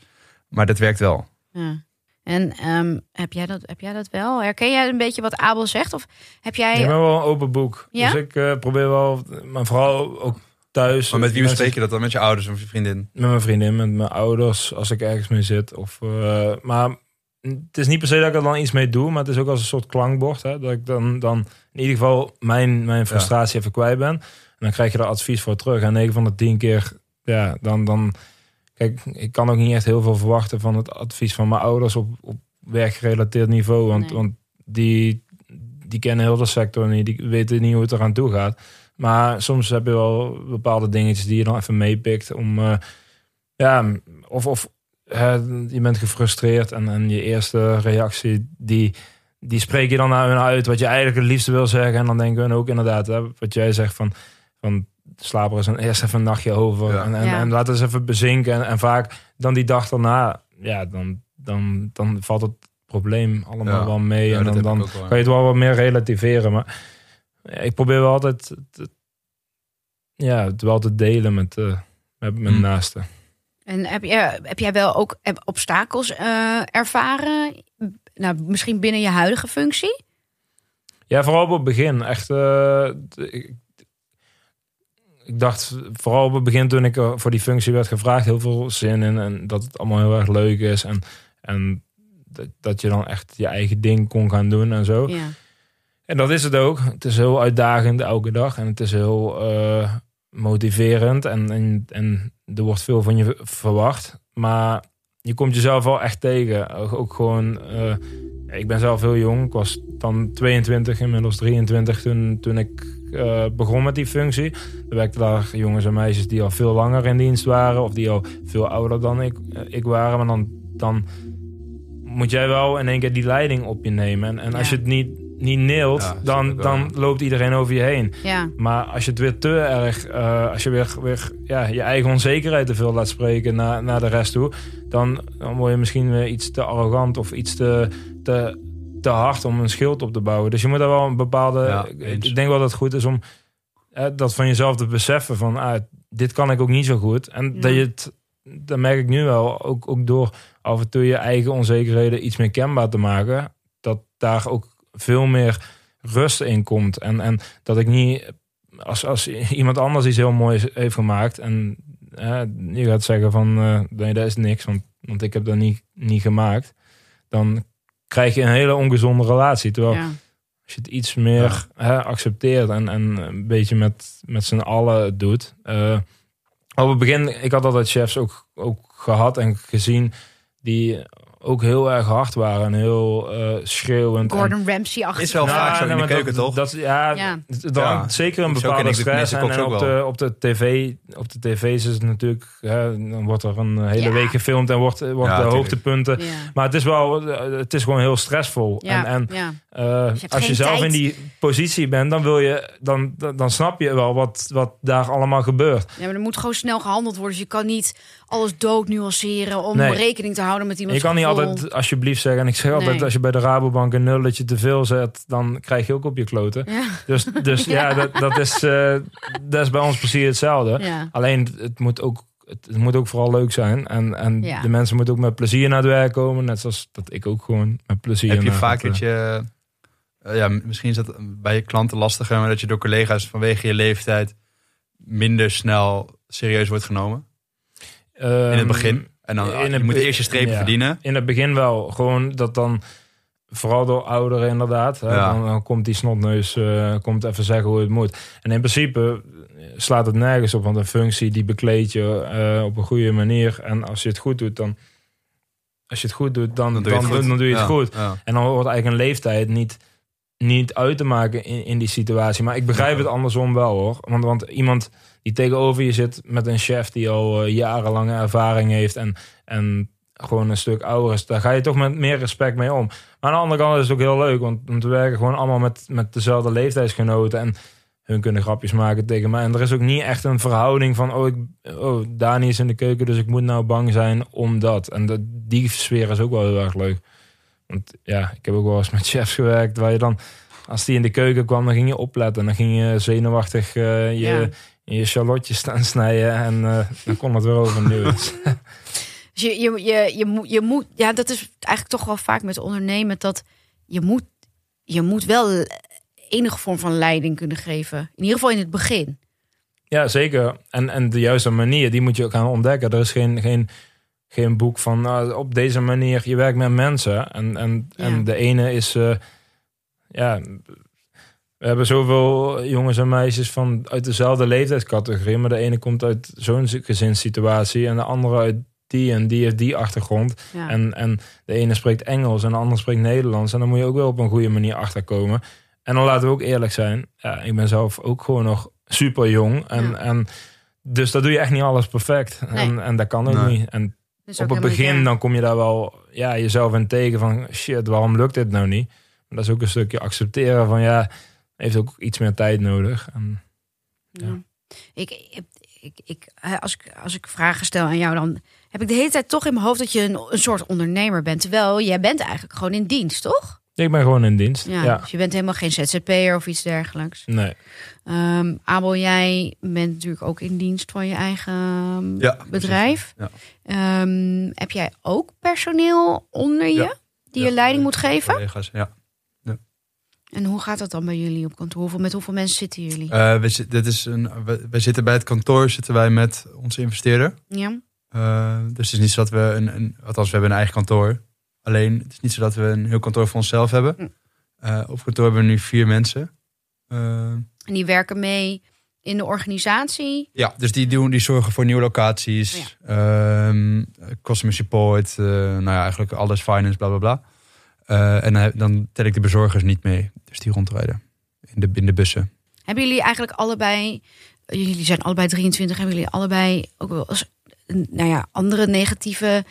Maar dat werkt wel. ja. En ehm, heb, jij dat, heb jij dat wel? Herken jij een beetje wat Abel zegt? Of heb jij... Ik ben wel een open boek. Ja? Dus ik eh, probeer wel, maar vooral ook thuis. Maar met wie bespreek je dat dan? Met je ouders of je vriendin? Met mijn vriendin, met mijn ouders, als ik ergens mee zit. Of, eh, maar het is niet per se dat ik er dan iets mee doe, maar het is ook als een soort klankbord. Hè, dat ik dan, dan in ieder geval mijn, mijn frustratie even kwijt ben. En dan krijg je er advies voor terug. En 9 van de 10 keer, ja, dan, dan... Kijk, ik kan ook niet echt heel veel verwachten van het advies van mijn ouders op, op werkgerelateerd niveau. Want, Nee. want die, die kennen heel de sector niet, die weten niet hoe het eraan toe gaat. Maar soms heb je wel bepaalde dingetjes die je dan even meepikt om... eh, ja, of, of je bent gefrustreerd en, en je eerste reactie, die, die spreek je dan naar hun uit wat je eigenlijk het liefste wil zeggen. En dan denken hun ook inderdaad, hè, wat jij zegt van, van slaap er eens een, eerst even een nachtje over. Ja. En, en, Ja. en laat eens even bezinken. En, en vaak dan die dag daarna, ja, dan, dan, dan valt het probleem allemaal Ja. wel mee. Ja, en dan, kan je het wel wat meer relativeren. Maar ja, ik probeer wel altijd ja, het wel te delen met, eh met mijn Hmm. naasten. En heb, je, heb jij wel ook obstakels eh, ervaren? Nou, misschien binnen je huidige functie? Ja, vooral op het begin. Echt, eh, ik, ik dacht vooral op het begin toen ik er voor die functie werd gevraagd, heel veel zin in. En dat het allemaal heel erg leuk is. En, en dat, dat je dan echt je eigen ding kon gaan doen en zo. Ja. En dat is het ook. Het is heel uitdagend elke dag. En het is heel eh, motiverend. En, en, en er wordt veel van je verwacht. Maar je komt jezelf wel echt tegen. Ook, ook gewoon... eh, ik ben zelf heel jong. Ik was dan 22, inmiddels 23 toen, toen ik eh, begon met die functie. Er werkten daar jongens en meisjes die al veel langer in dienst waren. Of die al veel ouder dan ik, eh, ik waren. Maar dan, dan moet jij wel in één keer die leiding op je nemen. En, en als je het niet, niet neelt, Ja, dan, dan loopt iedereen over je heen. ja. Maar als je het weer te erg, eh, als je weer, weer ja, je eigen onzekerheid te veel laat spreken naar, naar de rest toe, dan, dan word je misschien weer iets te arrogant of iets te, te, te hard om een schild op te bouwen. Dus je moet daar wel een bepaalde. Ja, ik- denk wel dat het goed is om eh, dat van jezelf te beseffen van ah, dit kan ik ook niet zo goed. En Ja. dat je het, dat merk ik nu wel, ook, ook door af en toe je eigen onzekerheden iets meer kenbaar te maken, dat daar ook veel meer rust in komt. En, en dat ik niet, als, als iemand anders iets heel moois heeft gemaakt en eh, je gaat zeggen van eh, nee, dat is niks, want, want ik heb dat niet, niet gemaakt, dan krijg je een hele ongezonde relatie. Terwijl ja. als je het iets meer hè, accepteert en, en een beetje met, met z'n allen doet. Eh, op het begin, ik had altijd chefs ook, ook gehad en gezien die ook heel erg hard waren en heel eh, schreeuwend. en- Gordon Ramsay-achtig. Is wel Nou, vaak zo nee, in de keuken, dat, toch? Dat, ja, Ja. dan, Ja. zeker een bepaalde stress. En, op, ook de, op de tv, op de tv's is het natuurlijk, hè, dan wordt er een hele Ja. week gefilmd en wordt, wordt Ja, de hoogtepunten. Ja. Maar het is wel, eh, het is gewoon heel stressvol. Ja, En, en eh, als je zelf tijd. in die positie bent, dan wil je, dan, dan, dan snap je wel wat, wat daar allemaal gebeurt. ja, maar er moet gewoon snel gehandeld worden. Dus je kan niet alles dood nuanceren om Nee. rekening te houden met Je iemands kan niet altijd alsjeblieft zeggen. En ik zeg altijd, Nee. als je bij de Rabobank een nulletje te veel zet, dan krijg je ook op je kloten. Ja. Dus, dus ja, dat, dat, is, eh, dat is bij ons precies hetzelfde. Ja. Alleen het moet ook, het, moet ook vooral leuk zijn. En, en Ja. de mensen moeten ook met plezier naar het werk komen. Net zoals dat ik ook gewoon met plezier Heb je vaak het, dat je... eh, ja, misschien is dat bij je klanten lastiger, maar dat je door collega's vanwege je leeftijd minder snel serieus wordt genomen in het begin. En dan in je het moet eerst je strepen ja. verdienen. In het begin wel. Gewoon dat dan, vooral door ouderen inderdaad. Hè, Ja. dan, dan komt die snotneus eh, komt even zeggen hoe het moet. En in principe eh, slaat het nergens op. Want een functie die bekleed je op een goede manier. En als je het goed doet, dan... Als je het goed doet, dan, dan, Dan doe je het goed. dan doe je het Ja, goed. ja. En dan wordt eigenlijk een leeftijd niet, niet uit te maken in, in die situatie. Maar ik begrijp het andersom wel hoor. Want, want iemand die tegenover je zit met een chef die al eh, jarenlange ervaring heeft en, en gewoon een stuk ouder is, daar ga je toch met meer respect mee om. Maar aan de andere kant is het ook heel leuk, want, want we werken gewoon allemaal met, met dezelfde leeftijdsgenoten. En hun kunnen grapjes maken tegen mij. En er is ook niet echt een verhouding van, oh, ik, oh Dani is in de keuken, dus ik moet nou bang zijn om dat. En die sfeer is ook wel heel erg leuk. Want ja, ik heb ook wel eens met chefs gewerkt waar je dan, als die in de keuken kwam, dan ging je opletten. Dan ging je zenuwachtig eh, je, Ja. je shallotjes staan snijden en eh, dan kon het weer overnieuw. Dus je, je, je, je, moet, je moet, ja, dat is eigenlijk toch wel vaak met ondernemen dat je moet, je moet wel enige vorm van leiding kunnen geven. In ieder geval in het begin. Ja, zeker. En, en de juiste manier, die moet je ook gaan ontdekken. Er is geen, geen, geen boek van nou, op deze manier. Je werkt met mensen. En, en, Ja. en de ene is... eh, ja, we hebben zoveel jongens en meisjes van uit dezelfde leeftijdscategorie. Maar de ene komt uit zo'n gezinssituatie. En de andere uit die en die heeft die achtergrond. Ja. En, en de ene spreekt Engels en de ander spreekt Nederlands. En dan moet je ook wel op een goede manier achterkomen. En dan laten we ook eerlijk zijn. Ja, ik ben zelf ook gewoon nog super jong. En, Ja. en dus dat doe je echt niet alles perfect. En, en dat kan ook Nee. niet. En Op het niet begin dan kom je daar wel ja, jezelf in tegen van shit, waarom lukt dit nou niet? Maar dat is ook een stukje accepteren van ja, heeft ook iets meer tijd nodig. En, Ja. Ik, ik, ik, ik, hè, als, ik, als ik vragen stel aan jou, dan heb ik de hele tijd toch in mijn hoofd dat je een, een soort ondernemer bent. Terwijl jij bent eigenlijk gewoon in dienst, toch? ik ben gewoon in dienst. Ja, Ja, Dus je bent helemaal geen ZZP'er of iets dergelijks. nee. Ehm Abel, jij bent natuurlijk ook in dienst van je eigen ehm, Ja, bedrijf. precies. Ehm, heb jij ook personeel onder je Ja. die Ja, je leiding ja, moet geven? Collega's, ja. En hoe gaat dat dan bij jullie op kantoor? Met hoeveel mensen zitten jullie? Eh, we, dit is een, we, wij zitten bij het kantoor zitten wij met onze investeerder. ja. Eh, dus het is niet zo dat we een, een, althans we hebben een eigen kantoor. Alleen het is niet zo dat we een heel kantoor voor onszelf hebben. Hm. Eh, op kantoor hebben we nu vier mensen. Eh, En die werken mee in de organisatie. ja, dus die, doen, die zorgen voor nieuwe locaties, ehm, customer support, eh, nou ja, eigenlijk alles finance, bla bla bla. Eh, en dan, tel ik de bezorgers niet mee, dus die rondrijden in de, in de bussen. Hebben jullie eigenlijk allebei, jullie zijn allebei 23, hebben jullie allebei ook wel eens, een, nou ja, andere negatieve,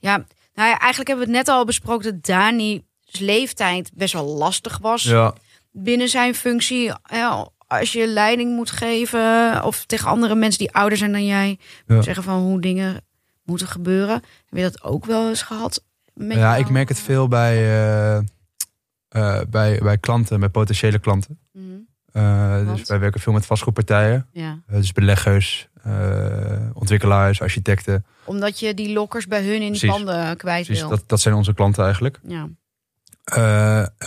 ja, nou ja, eigenlijk hebben we het net al besproken dat Dani's leeftijd best wel lastig was Ja, binnen zijn functie. Ja, als je leiding moet geven of tegen andere mensen die ouder zijn dan jij, Ja. zeggen van hoe dingen moeten gebeuren. Heb je dat ook wel eens gehad? Met ja jou? ik merk het veel bij, eh, eh, bij, bij klanten, bij potentiële klanten. Mhm, Eh, dus wij werken veel met vastgoedpartijen. Ja, dus beleggers, ontwikkelaars, architecten. omdat je die lokkers bij hun in Precies. panden kwijt Precies, wil. dat, dat zijn onze klanten eigenlijk. Ja.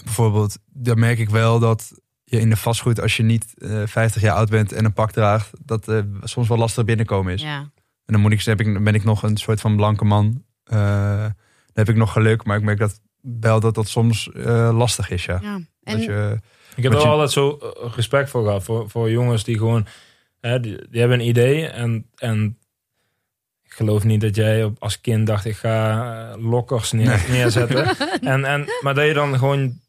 Bijvoorbeeld, daar merk ik wel dat je in de vastgoed, als je niet eh 50 jaar oud bent en een pak draagt, dat eh, soms wel lastig binnenkomen is. ja. En dan moet ik, heb ik, ben ik nog een soort van blanke man. Eh, dan heb ik nog geluk, maar ik merk dat wel dat dat soms eh, lastig is. Ja. ja. En je, Ik heb er je- altijd zo respect voor gehad. Voor, voor jongens die gewoon... Hè, die, die hebben een idee en, en ik geloof niet dat jij op, als kind dacht, ik ga eh, lokkers neer, neerzetten. en, en, maar dat je dan gewoon,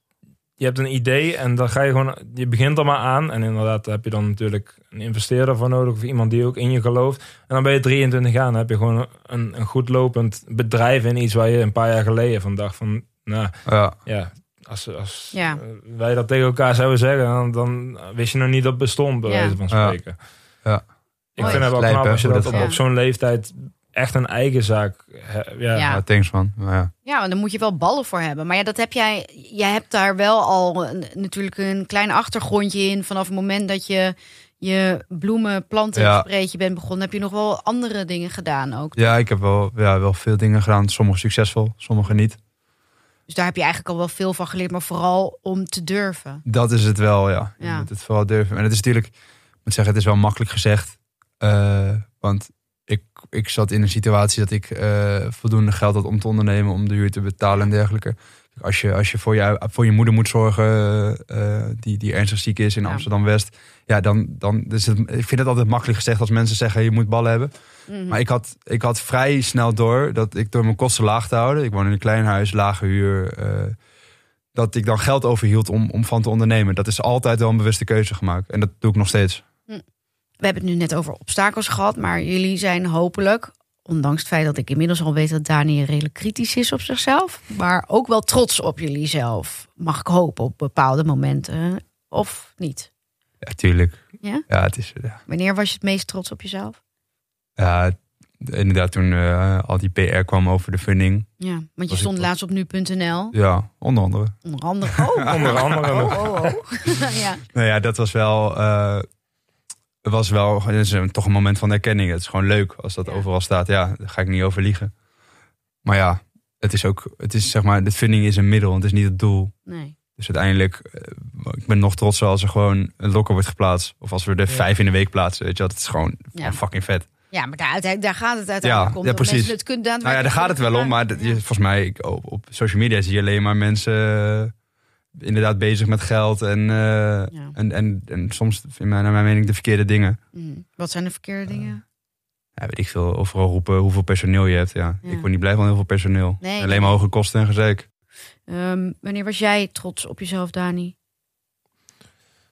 je hebt een idee en dan ga je gewoon, je begint er maar aan. En inderdaad heb je dan natuurlijk een investeerder voor nodig of iemand die ook in je gelooft. En dan ben je 23 jaar en dan heb je gewoon een, een goed lopend bedrijf in iets waar je een paar jaar geleden van dacht van, nou Ja. ja, als, als Ja. wij dat tegen elkaar zouden zeggen, dan, dan wist je nog niet dat bestond, bij Ja. wijze van spreken. Ja. Ik Mooi. vind het wel knap als je dat dat op, op zo'n leeftijd echt een eigen zaak ja, Ja. Ja, thanks man. Ja. Ja, want dan moet je wel ballen voor hebben. Maar ja, dat heb jij. Jij hebt daar wel al een, natuurlijk een klein achtergrondje in. Vanaf het moment dat je je bloemen, planten, Ja. spreetje bent begonnen, heb je nog wel andere dingen gedaan ook. ja, ik heb wel, ja, wel veel dingen gedaan. Sommige succesvol, sommige niet. Dus daar heb je eigenlijk al wel veel van geleerd, maar vooral om te durven. Dat is het wel, ja. Je Ja. moet het vooral durven. En het is natuurlijk, ik moet zeggen, het is wel makkelijk gezegd. Eh, want ik, zat in een situatie dat ik eh, voldoende geld had om te ondernemen, om de huur te betalen en dergelijke. Als je, als je voor, je voor je moeder moet zorgen, eh, die, die ernstig ziek is in Ja. Amsterdam-West. Ja, dan, dan is het, ik vind het altijd makkelijk gezegd als mensen zeggen, je moet ballen hebben. Mhm. Maar ik had, ik had vrij snel door dat ik door mijn kosten laag te houden. Ik woon in een klein huis, lage huur. eh, dat ik dan geld overhield om, om van te ondernemen. Dat is altijd wel een bewuste keuze gemaakt. En dat doe ik nog steeds. We hebben het nu net over obstakels gehad, maar jullie zijn hopelijk, ondanks het feit dat ik inmiddels al weet dat Dani redelijk kritisch is op zichzelf, maar ook wel trots op jullie zelf. Mag ik hopen op bepaalde momenten of niet? Ja, tuurlijk. Ja? Ja, het is, ja, Wanneer was je het meest trots op jezelf? ja inderdaad toen eh, al die PR kwam over de funding. Ja, want je stond laatst op nu.nl. Ja, onder andere. Onder andere. Oh, Onder andere oh, oh, oh. ja. Nou ja, dat was wel... eh, was wel het is een- toch een moment van erkenning. Het is gewoon leuk als dat Ja. overal staat. Ja, daar ga ik niet over liegen. Maar ja, het is ook... Het is zeg maar, de funding is een middel. Het is niet het doel. Nee. Dus uiteindelijk, eh, ik ben nog trots als er gewoon een lokker wordt geplaatst. Of als we er Ja. vijf in de week plaatsen. Weet je, dat is gewoon, Ja. fucking vet. Ja, maar daar, daar gaat het uiteindelijk Ja, om. ja, precies. mensen Het kunnen Nou ja, daar gaat het wel om. Maar volgens mij, op social media zie je alleen maar mensen eh, inderdaad bezig met geld. En, eh, Ja. en, en, en soms, in mijn, naar mijn mening, de verkeerde dingen. Mm. Wat zijn de verkeerde dingen? Ja, weet ik veel, overal roepen hoeveel personeel je hebt. Ja. Ja. Ik word niet blij van heel veel personeel. Nee, alleen maar hoge kosten en gezeik. Ehm, wanneer was jij trots op jezelf, Dani?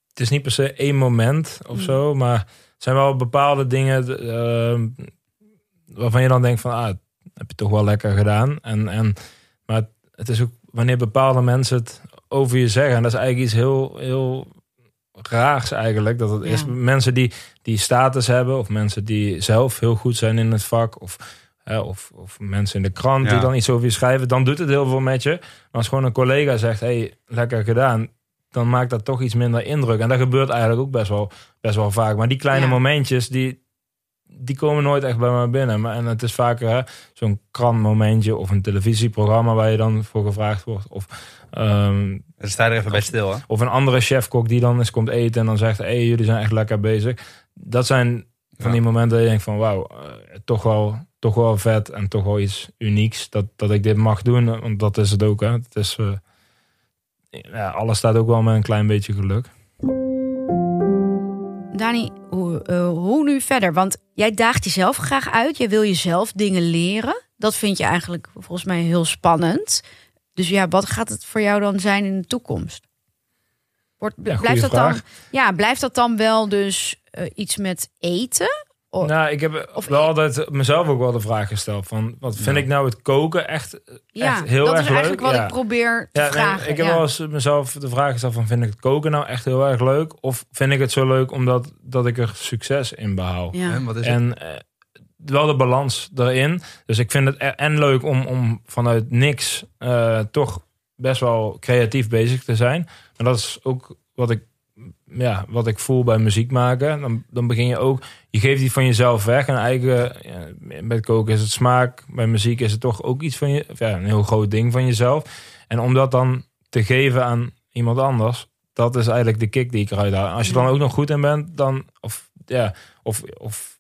Het is niet per se één moment of Mm. zo, maar er zijn wel bepaalde dingen ehm, waarvan je dan denkt van, ah, dat heb je toch wel lekker gedaan. En, en, maar het, het is ook wanneer bepaalde mensen het over je zeggen. En dat is eigenlijk iets heel, heel raars eigenlijk. Dat het Ja. is mensen die, die status hebben of mensen die zelf heel goed zijn in het vak of... hè, of, of mensen in de krant die dan iets over je schrijven, dan doet het heel veel met je. Maar als gewoon een collega zegt, hey, lekker gedaan, dan maakt dat toch iets minder indruk. En dat gebeurt eigenlijk ook best wel, best wel vaak. Maar die kleine Ja. momentjes, die, die komen nooit echt bij me binnen. Maar, en het is vaker zo'n krantmomentje of een televisieprogramma waar je dan voor gevraagd wordt. Of, Dan sta je er even bij stil, hè? of een andere chefkok die dan eens komt eten en dan zegt, hé, hey, jullie zijn echt lekker bezig. Dat zijn van Ja. die momenten dat je denkt van, wauw, eh, toch, wel, toch wel vet en toch wel iets unieks dat, dat ik dit mag doen. Want dat is het ook, hè. Het is, eh, ja, alles staat ook wel met een klein beetje geluk. Dani, hoe, eh, hoe nu verder? Want jij daagt jezelf graag uit. Je wil jezelf dingen leren. Dat vind je eigenlijk volgens mij heel spannend. Dus ja, wat gaat het voor jou dan zijn in de toekomst? Wordt, Ja, blijft, dat dan, ja, blijft dat dan wel dus eh, iets met eten? Oh. Nou, ik heb Of- wel altijd mezelf ook wel de vraag gesteld van, wat vind Ja. ik nou het koken echt, Ja, echt heel dat erg is eigenlijk leuk? wat Ja. ik probeer te Ja, nee, vragen. ik heb ja. wel eens mezelf de vraag gesteld van, vind ik het koken nou echt heel erg leuk? Of vind ik het zo leuk omdat dat ik er succes in behaal? Ja. En wat is het? En eh, wel de balans erin. Dus ik vind het e- en leuk om, om vanuit niks eh, toch best wel creatief bezig te zijn. En dat is ook wat ik, ja, wat ik voel bij muziek maken. Dan, dan begin je ook, je geeft iets van jezelf weg. En eigen, ja, bij koken is het smaak. Bij muziek is het toch ook iets van je, ja, een heel groot ding van jezelf. En om dat dan te geven aan iemand anders, dat is eigenlijk de kick die ik eruit haal. Als je dan ook nog goed in bent, dan, of ja, of, of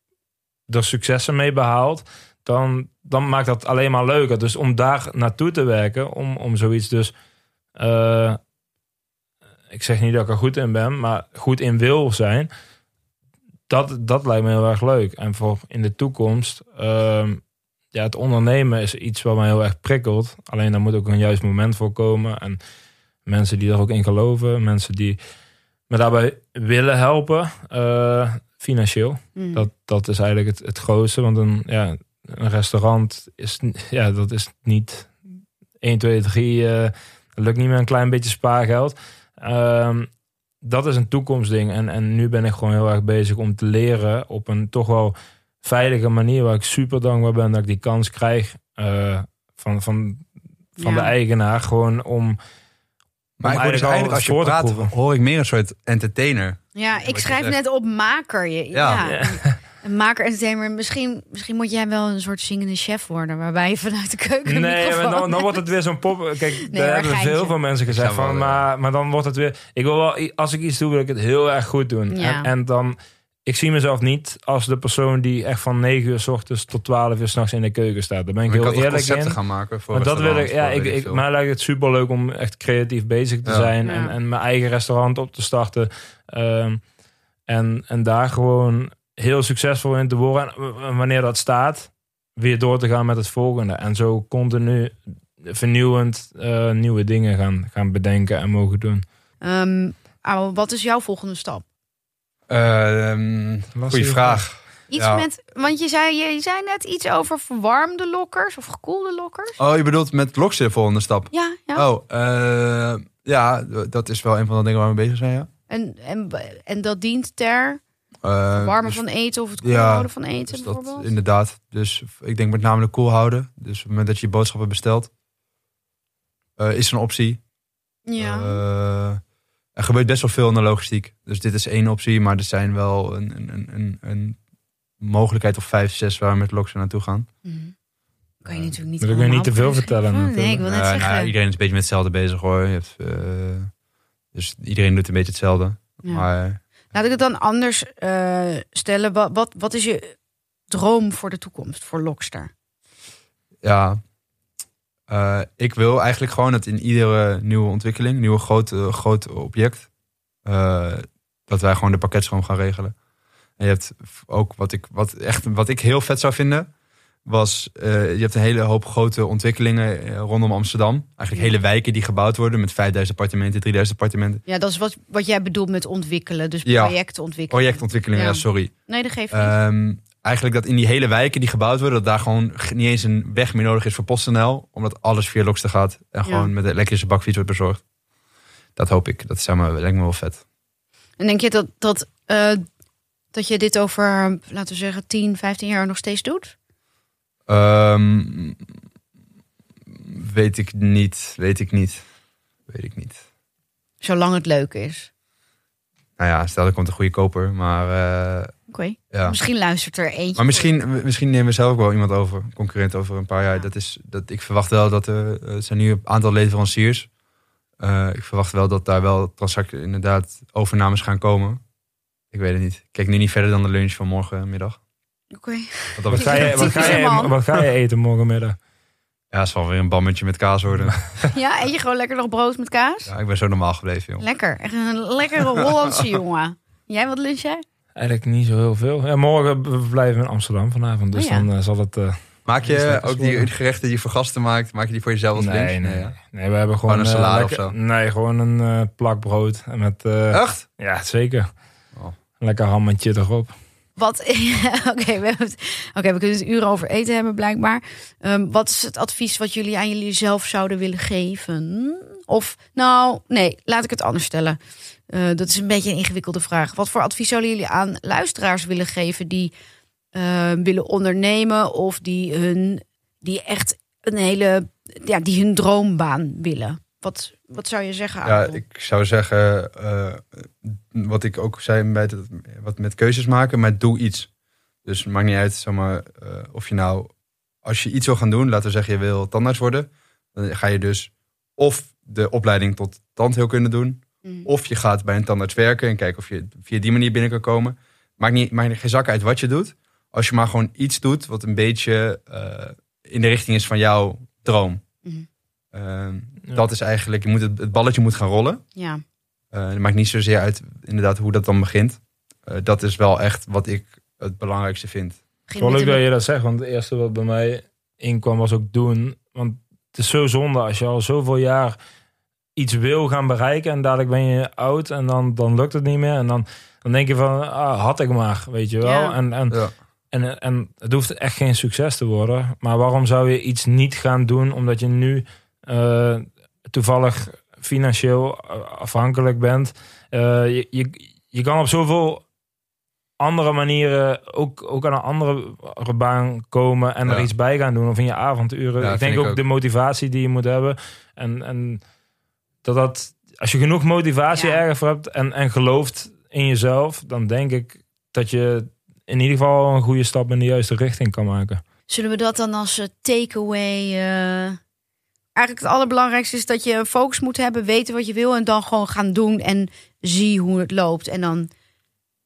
er successen mee behaalt, dan, dan maakt dat alleen maar leuker. Dus om daar naartoe te werken, om, om zoiets dus. eh, ik zeg niet dat ik er goed in ben, maar goed in wil zijn. dat, dat lijkt me heel erg leuk. En voor in de toekomst, ehm, ja, het ondernemen is iets wat mij heel erg prikkelt. Alleen daar moet ook een juist moment voor komen. En mensen die er ook in geloven, mensen die me daarbij willen helpen, eh, financieel. Mm. Dat, dat is eigenlijk het, het grootste. Want een, ja, een restaurant is, ja, dat is niet 1, 2, 3. eh dat lukt niet met een klein beetje spaargeld. Ehm, dat is een toekomstding. En, en nu ben ik gewoon heel erg bezig om te leren op een toch wel veilige manier. Waar ik super dankbaar ben dat ik die kans krijg eh, van, van, van Ja. de eigenaar. Gewoon om. Maar om ik hoor dus eigenlijk als je praat, hoor ik meer een soort entertainer. Ja, ik schrijf net op maker. Je, Ja. ja. Een maker entertainer. Misschien, misschien moet jij wel een soort zingende chef worden. Waarbij je vanuit de keuken. Nee, microfoon- maar dan, dan wordt het weer zo'n pop. Kijk, daar hebben geintje. veel van mensen gezegd van. Maar, maar dan wordt het weer. Ik wil wel, als ik iets doe, wil ik het heel erg goed doen. Ja. En, en dan. Ik zie mezelf niet als de persoon die echt van 9 uur s ochtends tot 12 uur s'nachts in de keuken staat. Daar ben ik Maar ik heel toch eerlijk concepten in. gaan maken voor Maar dat wil ik, ja, ik, ik, mij lijkt het super leuk om echt creatief bezig te Ja. zijn Ja. en, en mijn eigen restaurant op te starten. Ehm, en, en daar gewoon heel succesvol in te worden. En w- wanneer dat staat, weer door te gaan met het volgende. En zo continu vernieuwend eh, nieuwe dingen gaan, gaan bedenken en mogen doen. Ehm, Abo, wat is jouw volgende stap? Ehm, goeie vraag. Iets Ja. met, want je zei, je zei net iets over verwarmde lokkers of gekoelde lokkers. Oh, je bedoelt met Lokse de volgende stap? Ja, ja. Oh, eh, ja, dat is wel een van de dingen waar we mee bezig zijn, ja. En, en, en dat dient ter Eh, warmen dus- van eten of het koel ja, houden van eten dus dat bijvoorbeeld. inderdaad. Dus ik denk met name de koel houden. Dus op het moment dat je je boodschappen bestelt, eh, is er een optie. ja. Eh, er gebeurt best wel veel in de logistiek. Dus dit is één optie, maar er zijn wel een, een, een- een, een mogelijkheid of vijf, zes waar we met Lokse naartoe gaan. Mhm. Kan je natuurlijk niet ik weer niet te veel vertellen, Nee, ik wil net Eh, zeggen. nou, iedereen is een beetje met hetzelfde bezig hoor. Je hebt, eh, dus iedereen doet een beetje hetzelfde. Ja. Maar Laat ik het dan anders eh, stellen. Wat, wat, wat is je droom voor de toekomst, voor Lokster? ja, eh, ik wil eigenlijk gewoon dat in iedere nieuwe ontwikkeling, nieuwe grote, groot object, eh, dat wij gewoon de pakketstroom gaan regelen. En je hebt ook wat ik, wat echt, wat ik heel vet zou vinden, was eh, je hebt een hele hoop grote ontwikkelingen eh, rondom Amsterdam. Eigenlijk hele wijken die gebouwd worden met 5000 appartementen, 3000 appartementen. Ja, dat is wat, wat jij bedoelt met ontwikkelen. Dus ontwikkelen. Projectontwikkelingen, ja, Ja. sorry. Nee, dat geeft niet. Ehm, eigenlijk dat in die hele wijken die gebouwd worden, dat daar gewoon niet eens een weg meer nodig is voor PostNL. Omdat alles via Lokster gaat en gewoon met de elektrische bakfiets wordt bezorgd. Dat hoop ik. Dat zou me, lijkt me wel vet. En denk je dat, dat, eh, dat je dit over, laten we zeggen, 10, 15 jaar nog steeds doet? Ehm, weet ik niet. Weet ik niet. Weet ik niet. Zolang het leuk is. Nou ja, stel er komt een goede koper. Maar, eh, Oké. ja. Misschien luistert er eentje. maar misschien, misschien nemen we zelf ook wel iemand over. Concurrent over een paar jaar. Ja. Dat is, dat, ik verwacht wel dat er, er zijn nu een aantal leveranciers. Eh, ik verwacht wel dat daar wel straks inderdaad overnames gaan komen. Ik weet het niet. Ik kijk nu niet verder dan de lunch van morgenmiddag. Oké. Wat ga, je, wat, ga Typische je, man. wat ga je eten morgenmiddag? Ja, het zal weer een bammetje met kaas worden. Ja, eet je gewoon lekker nog brood met kaas? ja, ik ben zo normaal gebleven, joh. Lekker. Echt een lekkere Hollandse jongen. Jij wat lunch jij? Eigenlijk niet zo heel veel. Ja, morgen blijven we in Amsterdam vanavond. Dus Oh ja. dan eh, zal het... eh, Maak je ook die gerechten die je voor gasten maakt, maak je die voor jezelf als nee, lunch? nee, ja. nee. we hebben gewoon... een eh, salade of lekker- zo? Nee, gewoon een eh, plak brood. Met, eh, Echt? ja, zeker. Oh. Lekker hammetje erop. Wat? Oké, we, we kunnen het uren over eten hebben blijkbaar. Ehm, wat is het advies wat jullie aan jullie zelf zouden willen geven? Of, nou, nee, laat ik het anders stellen. Eh, dat is een beetje een ingewikkelde vraag. Wat voor advies zouden jullie aan luisteraars willen geven die eh, willen ondernemen of die hun, die echt een hele, ja, die hun droombaan willen? Wat, wat zou je zeggen? Ja, ik zou zeggen, eh, wat ik ook zei het, wat met keuzes maken, maar doe iets. Dus het maakt niet uit zeg maar, eh, of je nou, als je iets wil gaan doen, laten we zeggen je wil tandarts worden, dan ga je dus of de opleiding tot tandheelkunde doen, Mm. of je gaat bij een tandarts werken en kijken of je via die manier binnen kan komen. Maakt, niet, maakt geen zak uit wat je doet, als je maar gewoon iets doet wat een beetje eh, in de richting is van jouw droom. Ehm, Ja. Dat is eigenlijk, je moet het, het balletje moet gaan rollen. Ja, Eh, het maakt niet zozeer uit inderdaad hoe dat dan begint. eh, dat is wel echt wat ik het belangrijkste vind. Wel leuk dat je dat zegt, want het eerste wat bij mij inkwam was ook doen. Want het is zo zonde als je al zoveel jaar iets wil gaan bereiken en dadelijk ben je oud en dan, dan lukt het niet meer. En dan, dan denk je van, ah, had ik maar, weet je wel. Ja. En, en, Ja. en, en het hoeft echt geen succes te worden. Maar waarom zou je iets niet gaan doen omdat je nu eh, toevallig financieel afhankelijk bent? Eh, je, je, je kan op zoveel andere manieren ook, ook aan een andere baan komen en er iets bij gaan doen of in je avonduren. Ja, ik denk ik ook, ook. de motivatie die je moet hebben. En, en dat dat, als je genoeg motivatie Ja. ergens voor hebt en, en gelooft in jezelf, dan denk ik dat je in ieder geval een goede stap in de juiste richting kan maken. Zullen we dat dan als eh, takeaway... eh, Eigenlijk het allerbelangrijkste is dat je een focus moet hebben, weten wat je wil en dan gewoon gaan doen en zie hoe het loopt. En dan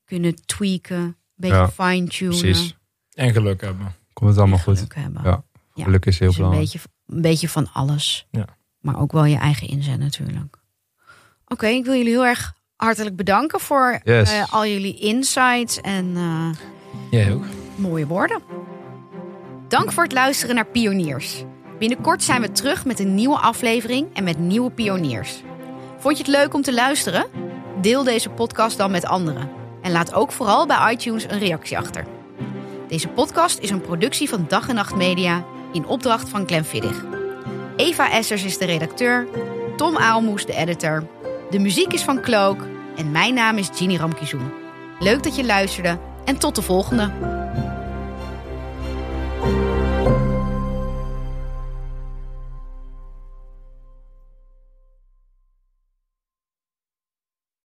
kunnen tweaken, een beetje Ja, fine-tunen. Precies. En geluk hebben. Komt het allemaal goed. Geluk hebben. Ja, Ja. Geluk is heel Dus een, belangrijk. beetje, een beetje van alles. Ja. Maar ook wel je eigen inzet natuurlijk. Oké, ik wil jullie heel erg hartelijk bedanken voor Yes. eh, al jullie insights en eh, Jij ook. mooie woorden. Dank voor het luisteren naar Pioniers. Binnenkort zijn we terug met een nieuwe aflevering en met nieuwe pioniers. Vond je het leuk om te luisteren? Deel deze podcast dan met anderen. En laat ook vooral bij iTunes een reactie achter. Deze podcast is een productie van Dag en Nacht Media in opdracht van Clem Viddig. Eva Essers is de redacteur, Tom Aalmoes de editor. De muziek is van Cloak en mijn naam is Ginny Ramkizoen. Leuk dat je luisterde en tot de volgende.